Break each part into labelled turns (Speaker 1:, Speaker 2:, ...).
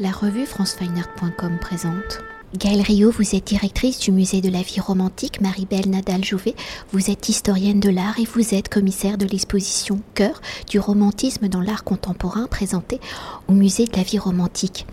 Speaker 1: La revue francefineart.com présente. Gaëlle Rio, vous êtes directrice du musée de la vie romantique Marie-Belle Nadal-Jouvet. Vous êtes historienne de l'art et vous êtes commissaire de l'exposition Cœur du romantisme dans l'art contemporain présentée au musée de la vie romantique.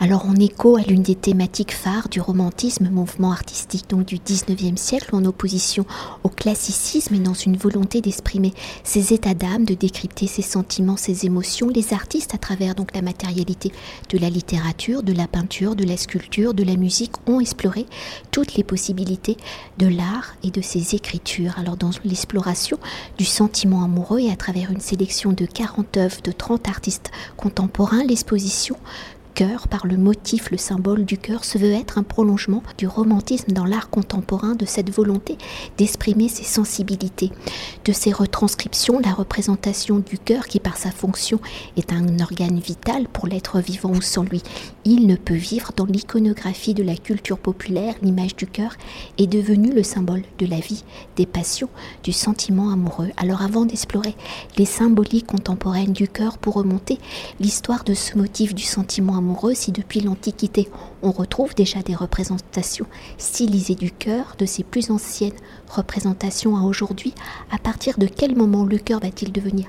Speaker 1: Alors en écho à l'une des thématiques phares du romantisme, mouvement artistique donc du 19e siècle, en opposition au classicisme et dans une volonté d'exprimer ses états d'âme, de décrypter ses sentiments, ses émotions, les artistes à travers donc la matérialité de la littérature, de la peinture, de la sculpture, de la musique ont exploré toutes les possibilités de l'art et de ses écritures. Alors dans l'exploration du sentiment amoureux et à travers une sélection de 40 œuvres de 30 artistes contemporains, l'exposition cœur, par le motif, le symbole du cœur, se veut être un prolongement du romantisme dans l'art contemporain, de cette volonté d'exprimer ses sensibilités, de ces retranscriptions, la représentation du cœur qui par sa fonction est un organe vital pour l'être vivant ou sans lui. Il ne peut vivre dans l'iconographie de la culture populaire, l'image du cœur est devenue le symbole de la vie, des passions, du sentiment amoureux. Alors avant d'explorer les symboliques contemporaines du cœur pour remonter l'histoire de ce motif du sentiment amoureux, si depuis l'Antiquité on retrouve déjà des représentations stylisées du cœur, de ses plus anciennes représentations à aujourd'hui, à partir de quel moment le cœur va-t-il devenir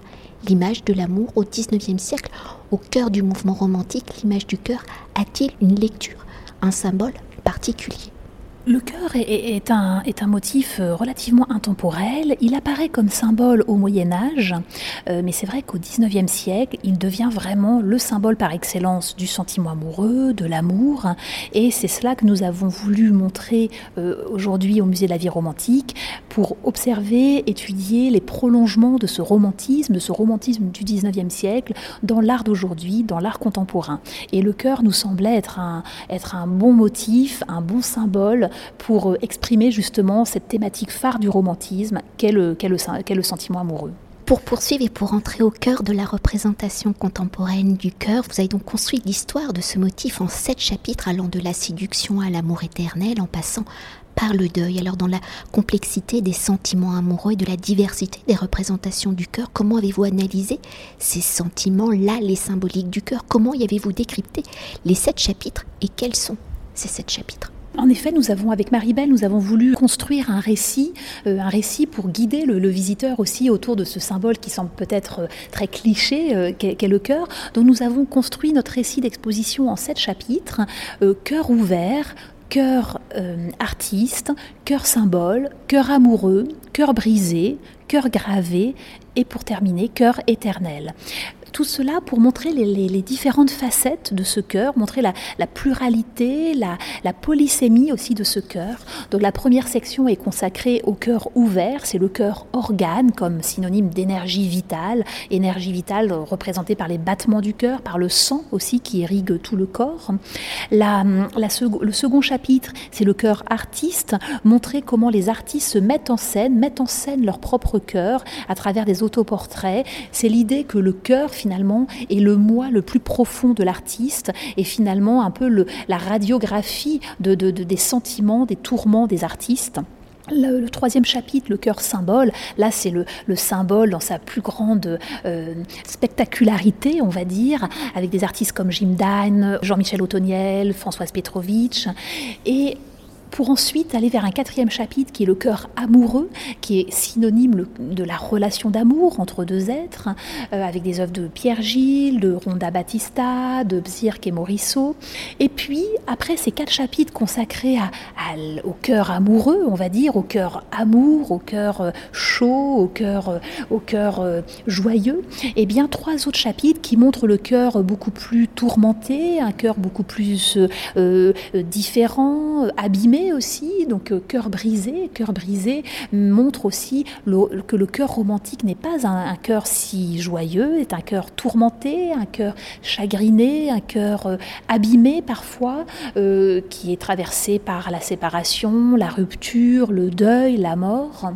Speaker 1: l'image de l'amour au XIXe siècle? Au cœur du mouvement romantique, l'image du cœur a-t-il une lecture, un symbole particulier?
Speaker 2: Le cœur est, un, est, un, motif euh, relativement intemporel. Il apparaît comme symbole au Moyen Âge, euh, mais c'est vrai qu'au XIXe siècle, il devient vraiment le symbole par excellence du sentiment amoureux, de l'amour. Et c'est cela que nous avons voulu montrer euh, aujourd'hui au Musée de la vie romantique pour observer, étudier les prolongements de ce romantisme, de ce romantisme du XIXe siècle dans l'art d'aujourd'hui, dans l'art contemporain. Et le cœur nous semblait être un, être un bon motif, un bon symbole pour euh, exprimer justement cette thématique phare du romantisme qu'est le, le sentiment amoureux?
Speaker 1: Pour poursuivre et pour entrer au cœur de la représentation contemporaine du cœur, vous avez donc construit l'histoire de ce motif en sept chapitres allant de la séduction à l'amour éternel en passant par le deuil. Alors dans la complexité des sentiments amoureux et de la diversité des représentations du cœur, comment avez-vous analysé ces sentiments-là, les symboliques du cœur? Comment y avez-vous décrypté les sept chapitres et quels sont ces sept chapitres?
Speaker 2: En effet, nous avons, avec Maribel, nous avons voulu construire un récit, euh, un récit pour guider le, visiteur aussi autour de ce symbole qui semble peut-être euh, très cliché, euh, qu'est le cœur. Donc nous avons construit notre récit d'exposition en sept chapitres, cœur ouvert, cœur artiste, cœur symbole, cœur amoureux, cœur brisé, cœur gravé et pour terminer, cœur éternel. Tout cela pour montrer les, différentes facettes de ce cœur, montrer la, pluralité, la, polysémie aussi de ce cœur. Donc la première section est consacrée au cœur ouvert, c'est le cœur organe comme synonyme d'énergie vitale, énergie vitale représentée par les battements du cœur, par le sang aussi qui irrigue tout le corps. La, le second chapitre, c'est le cœur artiste, montrer comment les artistes se mettent en scène, mettent en scène leur propre cœur à travers des autoportraits. C'est l'idée que le cœur finalement est le moi le plus profond de l'artiste et finalement un peu la radiographie de, des sentiments, des tourments des artistes. Le, troisième chapitre, le cœur symbole, là c'est le, symbole dans sa plus grande euh, spectacularité, on va dire, avec des artistes comme Jim Dine, Jean-Michel Otoniel, Françoise Petrovitch. Et pour ensuite aller vers un quatrième chapitre qui est le cœur amoureux, qui est synonyme de la relation d'amour entre deux êtres, euh, avec des œuvres de Pierre Gilles, de Ronda Battista, de Bzirk et Morisot. Et puis, après ces quatre chapitres consacrés au cœur amoureux, on va dire, au cœur amour, au cœur euh, chaud, au cœur, euh, joyeux, et eh bien trois autres chapitres qui montrent le cœur beaucoup plus tourmenté, un cœur beaucoup plus différent, abîmé, aussi, donc euh, cœur brisé. Cœur brisé montre aussi que le cœur romantique n'est pas un, cœur si joyeux, est un cœur tourmenté, un cœur chagriné, un cœur euh, abîmé parfois, euh, qui est traversé par la séparation, la rupture, le deuil, la mort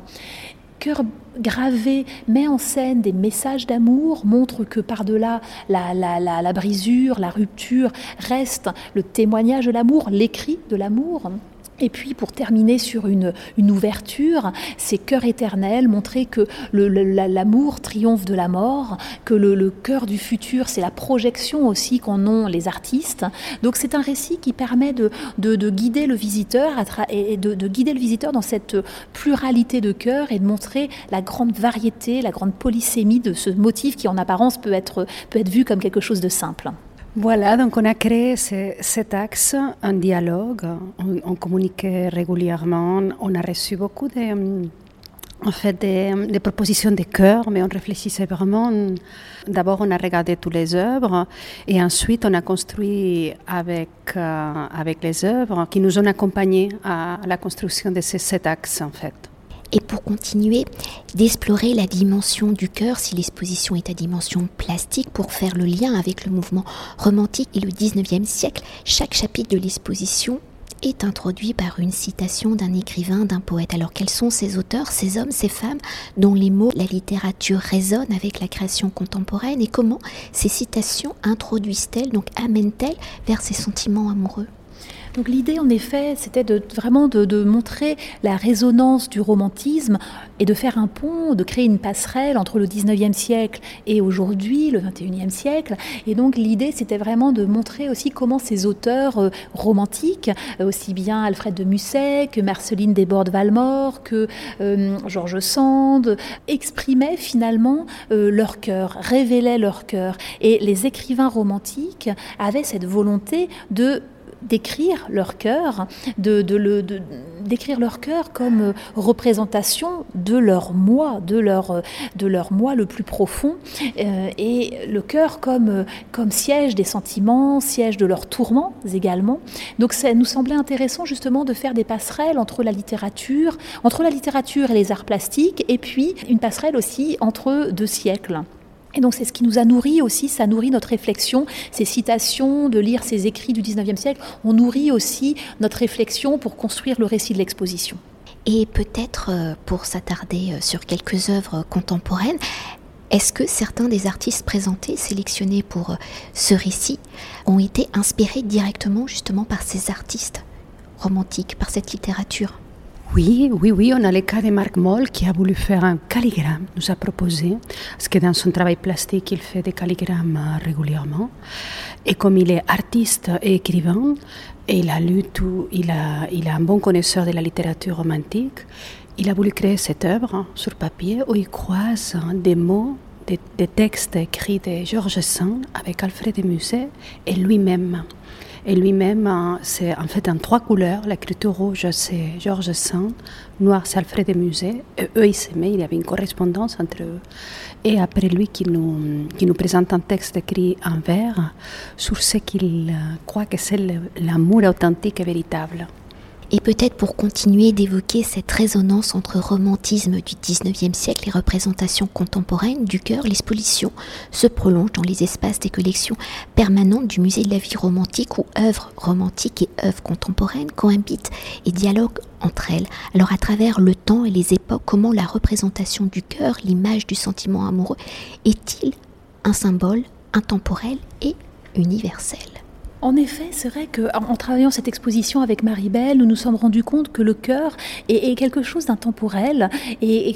Speaker 2: cœur gravé met en scène des messages d'amour, montre que par-delà la, la, la, brisure, la rupture, reste le témoignage de l'amour, l'écrit de l'amour. Et puis pour terminer sur une, ouverture, c'est cœur éternel, montrer que l'amour triomphe de la mort, que le, cœur du futur, c'est la projection aussi qu'en ont les artistes. Donc c'est un récit qui permet de, de, guider le visiteur et de, de, guider le visiteur dans cette pluralité de cœurs et de montrer la grande variété, la grande polysémie de ce motif qui en apparence peut être vu comme quelque chose de simple.
Speaker 3: Voilà, donc on a créé cet axe, un dialogue, on, communique régulièrement, on a reçu beaucoup de, en fait, des, propositions de cœur, mais on réfléchissait vraiment. D'abord, on a regardé toutes les œuvres et ensuite, on a construit avec, euh, avec les œuvres qui nous ont accompagnés à la construction de cet axe, en fait
Speaker 1: et pour continuer d'explorer la dimension du cœur, si l'exposition est à dimension plastique, pour faire le lien avec le mouvement romantique et le 19e siècle, chaque chapitre de l'exposition est introduit par une citation d'un écrivain, d'un poète. Alors quels sont ces auteurs, ces hommes, ces femmes dont les mots, la littérature résonnent avec la création contemporaine et comment ces citations introduisent-elles, donc amènent-elles vers ces sentiments amoureux?
Speaker 2: Donc l'idée, en effet, c'était de, vraiment de, montrer la résonance du romantisme et de faire un pont, de créer une passerelle entre le 19e siècle et aujourd'hui, le 21e siècle. Et donc l'idée, c'était vraiment de montrer aussi comment ces auteurs euh, romantiques, euh, aussi bien Alfred de Musset que Marceline Desbordes-Valmore, que euh, Georges Sand, exprimaient finalement leur cœur, révélaient leur cœur. Et les écrivains romantiques avaient cette volonté de d'écrire leur cœur, de, d'écrire leur cœur comme euh, représentation de leur moi, de leur, euh, de leur moi le plus profond, euh, et le cœur comme, comme siège des sentiments, siège de leurs tourments également. Donc ça nous semblait intéressant justement de faire des passerelles entre la littérature, entre la littérature et les arts plastiques, et puis une passerelle aussi entre deux siècles. Et donc c'est ce qui nous a nourri aussi, ça nourrit notre réflexion, ces citations, de lire ces écrits du 19e siècle, on nourrit aussi notre réflexion pour construire le récit de l'exposition.
Speaker 1: Et peut-être euh, pour s'attarder euh, sur quelques œuvres contemporaines, est-ce que certains des artistes présentés, sélectionnés pour euh, ce récit, ont été inspirés directement justement par ces artistes romantiques, par cette littérature?
Speaker 3: Oui, oui, oui, on a le cas de Marc Moll qui a voulu faire un calligramme, nous a proposé, parce que dans son travail plastique, il fait des calligrammes euh, régulièrement. Et comme il est artiste et écrivain, et il a lu tout, il a, il a un bon connaisseur de la littérature romantique, il a voulu créer cette œuvre sur papier où il croise des mots, des, des textes écrits de Georges Sand avec Alfred de Musset et lui-même. Et lui-même, hein, c'est en fait en trois couleurs. L'écriture rouge, c'est Georges Sand, noir, c'est Alfred de Musée. Et eux, ils s'aimaient, il y avait une correspondance entre eux. Et après lui, qui nous, qui nous présente un texte écrit en vers sur ce qu'il euh, croit que c'est l'amour authentique et véritable.
Speaker 1: Et peut-être pour continuer d'évoquer cette résonance entre romantisme du 19e siècle et représentation contemporaine du cœur, l'exposition se prolonge dans les espaces des collections permanentes du musée de la vie romantique où œuvres romantiques et œuvres contemporaines cohabitent et dialoguent entre elles. Alors à travers le temps et les époques, comment la représentation du cœur, l'image du sentiment amoureux, est-il un symbole intemporel et universel?
Speaker 2: En effet, c'est vrai qu'en travaillant cette exposition avec Marie-Belle, nous nous sommes rendus compte que le cœur est, quelque chose d'intemporel et,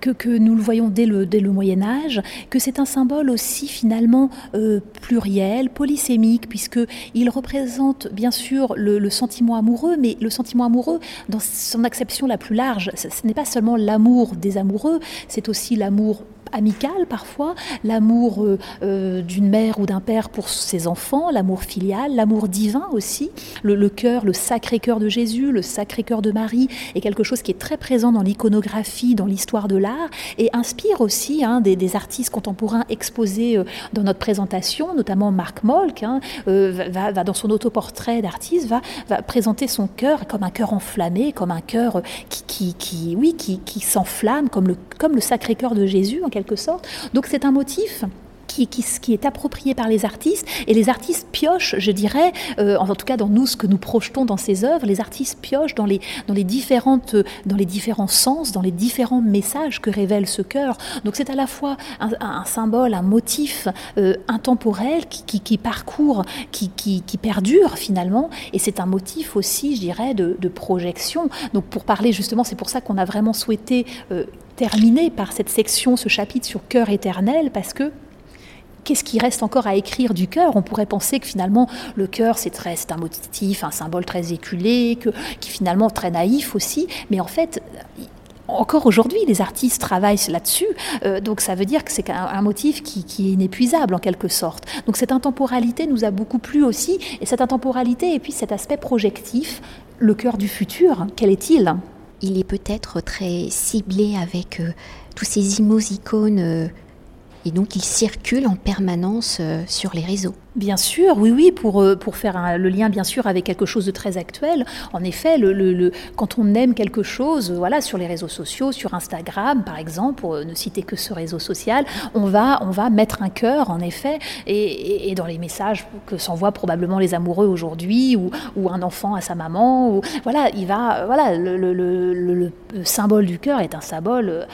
Speaker 2: que nous le voyons dès le, dès le Moyen Âge, que c'est un symbole aussi finalement euh, pluriel, polysémique, puisque il représente bien sûr le, sentiment amoureux, mais le sentiment amoureux dans son acception la plus large. Ce, ce n'est pas seulement l'amour des amoureux, c'est aussi l'amour amical parfois, l'amour euh, euh, d'une mère ou d'un père pour ses enfants, l'amour filial, l'amour divin aussi. Le, cœur, le sacré cœur de Jésus, le sacré cœur de Marie est quelque chose qui est très présent dans l'iconographie, dans l'histoire de l'art et inspire aussi hein, des, artistes contemporains exposés euh, dans notre présentation, notamment Marc Molk, hein, va, dans son autoportrait d'artiste, va, va, présenter son cœur comme un cœur enflammé, comme un cœur qui, qui, oui, qui, qui s'enflamme, comme le, comme le sacré cœur de Jésus en quelque sorte. Donc c'est un motif qui, qui, est approprié par les artistes. Et les artistes piochent, je dirais, euh, en tout cas dans nous, ce que nous projetons dans ces œuvres, les artistes piochent dans les, dans les, différentes, dans les différents sens, dans les différents messages que révèle ce cœur. Donc c'est à la fois un, symbole, un motif euh, intemporel qui, qui, parcourt, qui, perdure finalement, et c'est un motif aussi, je dirais, de, de, projection. Donc pour parler justement, c'est pour ça qu'on a vraiment souhaité euh, terminer par cette section, ce chapitre sur cœur éternel, parce que qu'est-ce qui reste encore à écrire du cœur? On pourrait penser que finalement le cœur c'est très un motif, un symbole très éculé, qui finalement très naïf aussi, mais en fait encore aujourd'hui, les artistes travaillent là-dessus, euh, donc ça veut dire que c'est un, motif qui, qui, est inépuisable en quelque sorte. Donc cette intemporalité nous a beaucoup plu aussi, et cette intemporalité et puis cet aspect projectif, le cœur du futur, quel est-il?
Speaker 1: Il est peut-être très ciblé avec euh, tous ces icônes euh, et donc il circule en permanence euh, sur les réseaux.
Speaker 2: Bien sûr, oui, oui, pour, pour faire le lien bien sûr avec quelque chose de très actuel. En effet, le, quand on aime quelque chose, voilà, sur les réseaux sociaux, sur Instagram par exemple, pour ne citer que ce réseau social, on va, on va mettre un cœur en effet, et, dans les messages que s'envoient probablement les amoureux aujourd'hui, ou, ou, un enfant à sa maman, ou, voilà, il va, voilà, le symbole du cœur est un symbole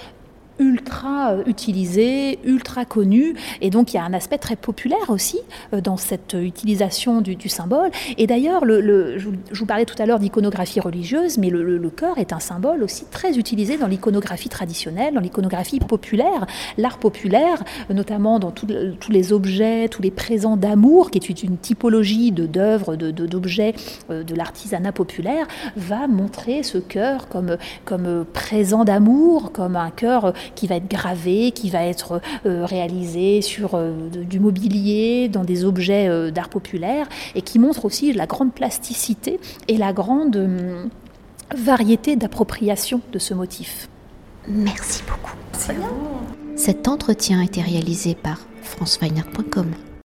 Speaker 2: ultra euh, utilisé, ultra connu, et donc il y a un aspect très populaire aussi euh, dans cette utilisation du, symbole. Et d'ailleurs, le, je, vous parlais tout à l'heure d'iconographie religieuse, mais le, cœur est un symbole aussi très utilisé dans l'iconographie traditionnelle, dans l'iconographie populaire, l'art populaire, notamment dans tous les objets, tous les présents d'amour, qui est une typologie d'œuvres, d'objets de, de, de l'artisanat populaire, va montrer ce cœur comme, comme présent d'amour, comme un cœur qui va être gravé, qui va être euh, réalisé sur euh, du mobilier, dans des objets euh, d'art populaire, et qui montre aussi la grande plasticité et la grande variété d'appropriation de ce motif.
Speaker 1: Merci beaucoup. Cet entretien a été réalisé par franceweiner.com.